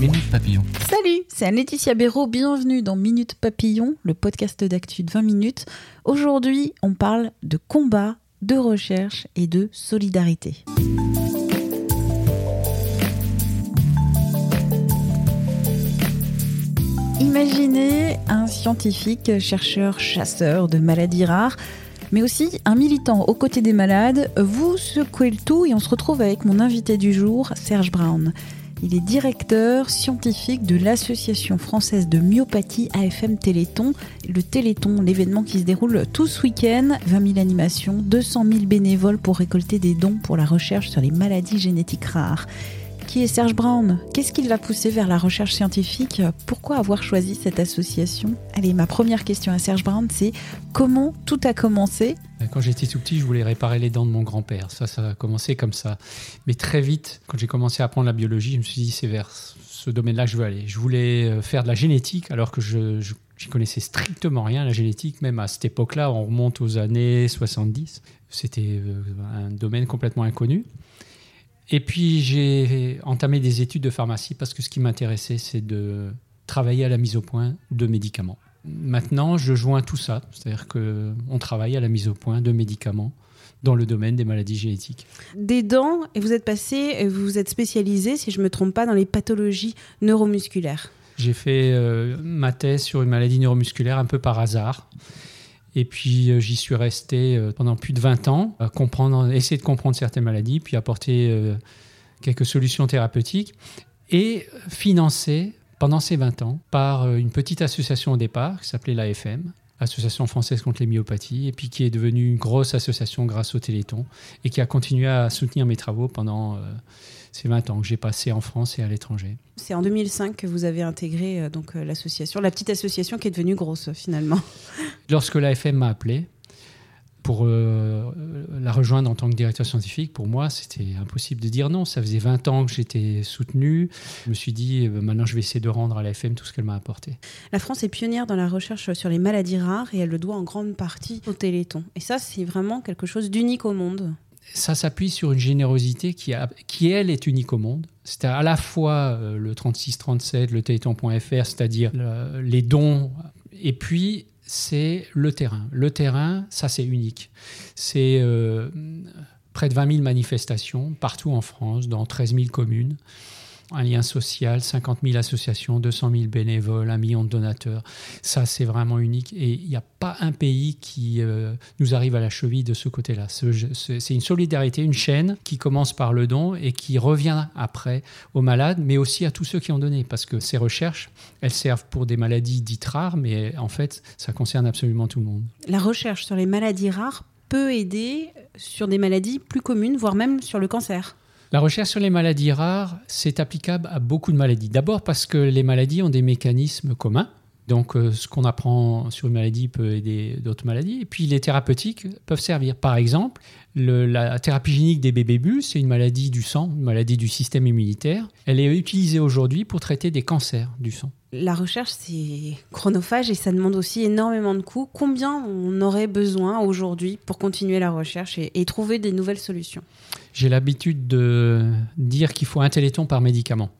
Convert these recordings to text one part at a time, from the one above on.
Salut, c'est Anne-Laetitia Béraud. Bienvenue dans Minute Papillon, le podcast d'actu de 20 minutes. Aujourd'hui, on parle de combat, de recherche et de solidarité. Imaginez un scientifique, chercheur, chasseur de maladies rares, mais aussi un militant aux côtés des malades. Vous secouez le tout et on se retrouve avec mon invité du jour, Serge Brown. Il est directeur scientifique de l'Association française de myopathie AFM Téléthon. Le Téléthon, l'événement qui se déroule tout ce week-end. 20 000 animations, 200 000 bénévoles pour récolter des dons pour la recherche sur les maladies génétiques rares. Qui est Serge Brown Qu'est-ce qui l'a poussé vers la recherche scientifique? Pourquoi avoir choisi cette association? Allez, ma première question à Serge Brown, c'est comment tout a commencé? Quand j'étais tout petit, je voulais réparer les dents de mon grand-père. Ça, ça a commencé comme ça. Mais très vite, quand j'ai commencé à apprendre la biologie, je me suis dit, c'est vers ce domaine-là que je veux aller. Je voulais euh, faire de la génétique, alors que je, je connaissais strictement rien, la génétique. Même à cette époque-là, on remonte aux années 70. C'était euh, un domaine complètement inconnu. Et puis j'ai entamé des études de pharmacie parce que ce qui m'intéressait, c'est de travailler à la mise au point de médicaments. Maintenant, je joins tout ça, c'est-à-dire qu'on travaille à la mise au point de médicaments dans le domaine des maladies génétiques. Des dents, et vous êtes passé, vous vous êtes spécialisé, si je ne me trompe pas, dans les pathologies neuromusculaires. J'ai fait euh, ma thèse sur une maladie neuromusculaire un peu par hasard. Et puis euh, j'y suis resté euh, pendant plus de 20 ans, à essayer de comprendre certaines maladies, puis apporter euh, quelques solutions thérapeutiques, et financé pendant ces 20 ans par une petite association au départ qui s'appelait l'AFM, Association française contre les myopathies, et puis qui est devenue une grosse association grâce au Téléthon, et qui a continué à soutenir mes travaux pendant ces 20 ans que j'ai passé en France et à l'étranger. C'est en 2005 que vous avez intégré donc l'association, la petite association qui est devenue grosse finalement. Lorsque l'AFM m'a appelé pour euh, la rejoindre en tant que directeur scientifique, pour moi, c'était impossible de dire non. Ça faisait 20 ans que j'étais soutenu. Je me suis dit, euh, maintenant, je vais essayer de rendre à l'AFM tout ce qu'elle m'a apporté. La France est pionnière dans la recherche sur les maladies rares et elle le doit en grande partie au Téléthon. Et ça, c'est vraiment quelque chose d'unique au monde ça s'appuie sur une générosité qui, a, qui, elle, est unique au monde. C'est à la fois euh, le 36-37, le téléthon.fr, c'est-à-dire les dons, et puis c'est le terrain. Le terrain, ça c'est unique. C'est euh, près de 20 000 manifestations partout en France, dans 13 000 communes un lien social, 50 000 associations, 200 000 bénévoles, un million de donateurs. Ça, c'est vraiment unique. Et il n'y a pas un pays qui euh, nous arrive à la cheville de ce côté-là. C'est une solidarité, une chaîne qui commence par le don et qui revient après aux malades, mais aussi à tous ceux qui ont donné. Parce que ces recherches, elles servent pour des maladies dites rares, mais en fait, ça concerne absolument tout le monde. La recherche sur les maladies rares peut aider sur des maladies plus communes, voire même sur le cancer. La recherche sur les maladies rares, c'est applicable à beaucoup de maladies. D'abord parce que les maladies ont des mécanismes communs. Donc, euh, ce qu'on apprend sur une maladie peut aider d'autres maladies. Et puis, les thérapeutiques peuvent servir. Par exemple, la thérapie génique des bébés bulles, c'est une maladie du sang, une maladie du système immunitaire. Elle est utilisée aujourd'hui pour traiter des cancers du sang. La recherche, c'est chronophage et ça demande aussi énormément de coûts. Combien on aurait besoin aujourd'hui pour continuer la recherche et, trouver des nouvelles solutions? J'ai l'habitude de dire qu'il faut un téléthon par médicament.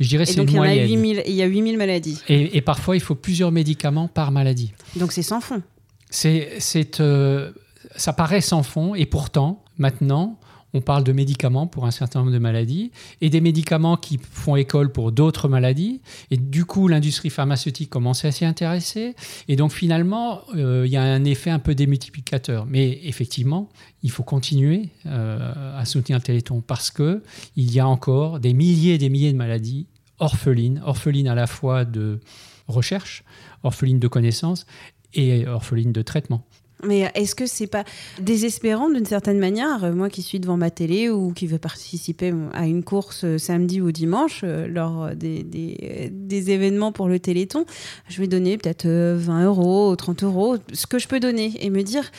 Je dirais c'est une moyenne. Il y a 8000 maladies. Et, parfois, il faut plusieurs médicaments par maladie. Donc c'est sans fond. C'est, euh, ça paraît sans fond et pourtant, maintenant, on parle de médicaments pour un certain nombre de maladies et des médicaments qui font école pour d'autres maladies. Et du coup, l'industrie pharmaceutique commence à s'y intéresser. Et donc, finalement, euh, il y a un effet un peu démultiplicateur. Mais effectivement, il faut continuer euh, à soutenir le Téléthon parce qu'il y a encore des milliers et des milliers de maladies orphelines, orphelines à la fois de recherche, orphelines de connaissances et orphelines de traitement. Mais est-ce que c'est pas désespérant d'une certaine manière, euh, moi qui suis devant ma télé ou qui veux participer à une course euh, samedi ou dimanche euh, lors des, des, des, événements pour le Téléthon, je vais donner peut-être 20 euros, 30 euros, ce que je peux donner et me dire,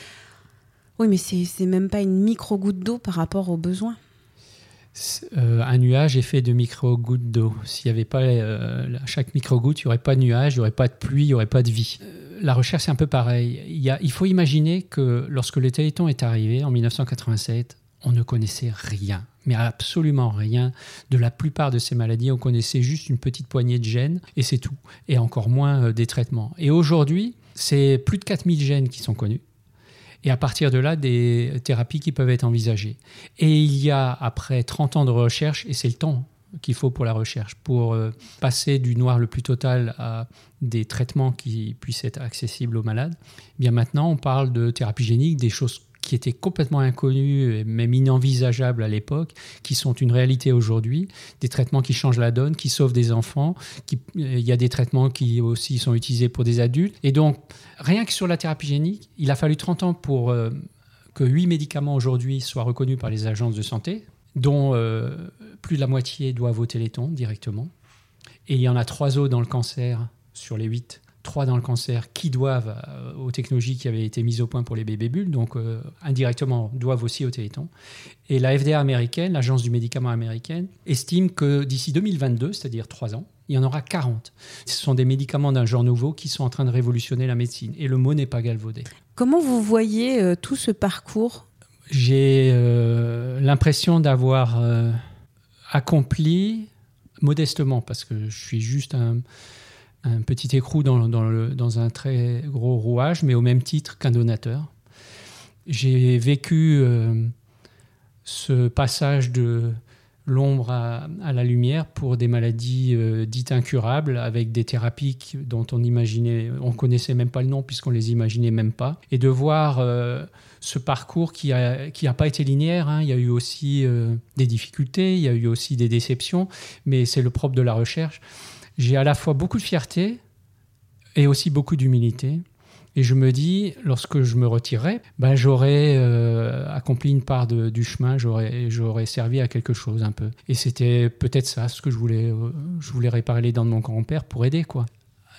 oui mais c'est même pas une micro-goutte d'eau par rapport aux besoins. un nuage est fait de micro-gouttes d'eau. S'il n'y avait pas chaque micro-goutte, il n'y aurait pas de nuage, il n'y aurait pas de pluie, il n'y aurait pas de vie la recherche, c'est un peu pareil. Il, il, faut imaginer que lorsque le Téléthon est arrivé en 1987, on ne connaissait rien, mais absolument rien de la plupart de ces maladies. On connaissait juste une petite poignée de gènes et c'est tout, et encore moins euh, des traitements. Et aujourd'hui, c'est plus de 4000 gènes qui sont connus. Et à partir de là, des thérapies qui peuvent être envisagées. Et il y a, après 30 ans de recherche, et c'est le temps qu'il faut pour la recherche, pour euh, passer du noir le plus total à des traitements qui puissent être accessibles aux malades, eh bien maintenant on parle de thérapie génique, des choses qui étaient complètement inconnues et même inenvisageables à l'époque, qui sont une réalité aujourd'hui, des traitements qui changent la donne, qui sauvent des enfants, il y a des traitements qui aussi sont utilisés pour des adultes. Et donc, rien que sur la thérapie génique, il a fallu 30 ans pour euh, que 8 médicaments aujourd'hui soient reconnus par les agences de santé, dont euh, plus de la moitié doivent au Téléthon directement. Et il y en a trois autres dans le cancer sur les 8 trois dans le cancer qui doivent euh, aux technologies qui avaient été mises au point pour les bébés bulles, donc euh, indirectement doivent aussi au Téléthon. Et la FDA américaine, l'agence du médicament américaine, estime que d'ici 2022, c'est-à-dire trois ans, il y en aura 40. Ce sont des médicaments d'un genre nouveau qui sont en train de révolutionner la médecine. Et le mot n'est pas galvaudé. Comment vous voyez tout ce parcours J'ai l'impression d'avoir accompli modestement, parce que je suis juste un, petit écrou dans, dans, un très gros rouage, mais au même titre qu'un donateur. J'ai vécu euh, ce passage de l'ombre à, la lumière pour des maladies euh, dites incurables, avec des thérapies dont on imaginait, on connaissait même pas le nom puisqu'on les imaginait même pas, et de voir euh, ce parcours qui n'a qui a pas été linéaire. Hein. Il y a eu aussi des difficultés, il y a eu aussi des déceptions, mais c'est le propre de la recherche j'ai à la fois beaucoup de fierté et aussi beaucoup d'humilité. Et je me dis, lorsque je me retirerai, ben, j'aurais euh, accompli une part du chemin, j'aurais, servi à quelque chose un peu. Et c'était peut-être ça, ce que je voulais, euh, je voulais réparer les dents de mon grand-père pour aider, quoi.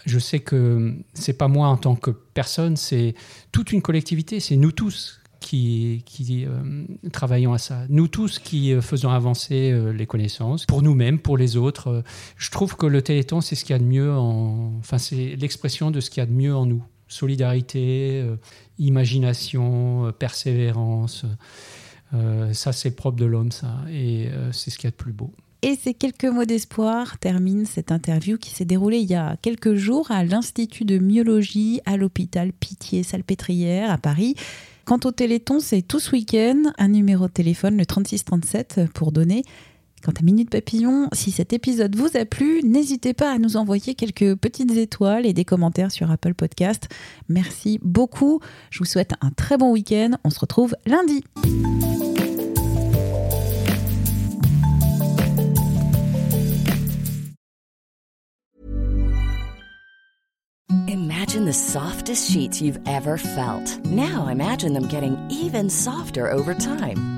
Je sais que c'est pas moi en tant que personne, c'est toute une collectivité, c'est nous tous qui, qui euh, travaillons à ça. Nous tous qui faisons avancer les connaissances, pour nous-mêmes, pour les autres. je trouve que le Téléthon, c'est ce qu'il y a de mieux en... Enfin, c'est l'expression de ce qu'il y a de mieux en nous. Solidarité, imagination, persévérance. ça, c'est propre de l'homme, ça. Et c'est ce qu'il y a de plus beau. Et ces quelques mots d'espoir terminent cette interview qui s'est déroulée il y a quelques jours à l'Institut de myologie à l'hôpital Pitié-Salpêtrière à Paris. Quant au Téléthon, c'est tout ce week-end, un numéro de téléphone, le 3637, pour donner. Quant à Minute Papillon, si cet épisode vous a plu, n'hésitez pas à nous envoyer quelques petites étoiles et des commentaires sur Apple Podcast. Merci beaucoup. Je vous souhaite un très bon week-end. On se retrouve lundi. Imagine the softest sheets you've ever felt. Now imagine them getting even softer over time.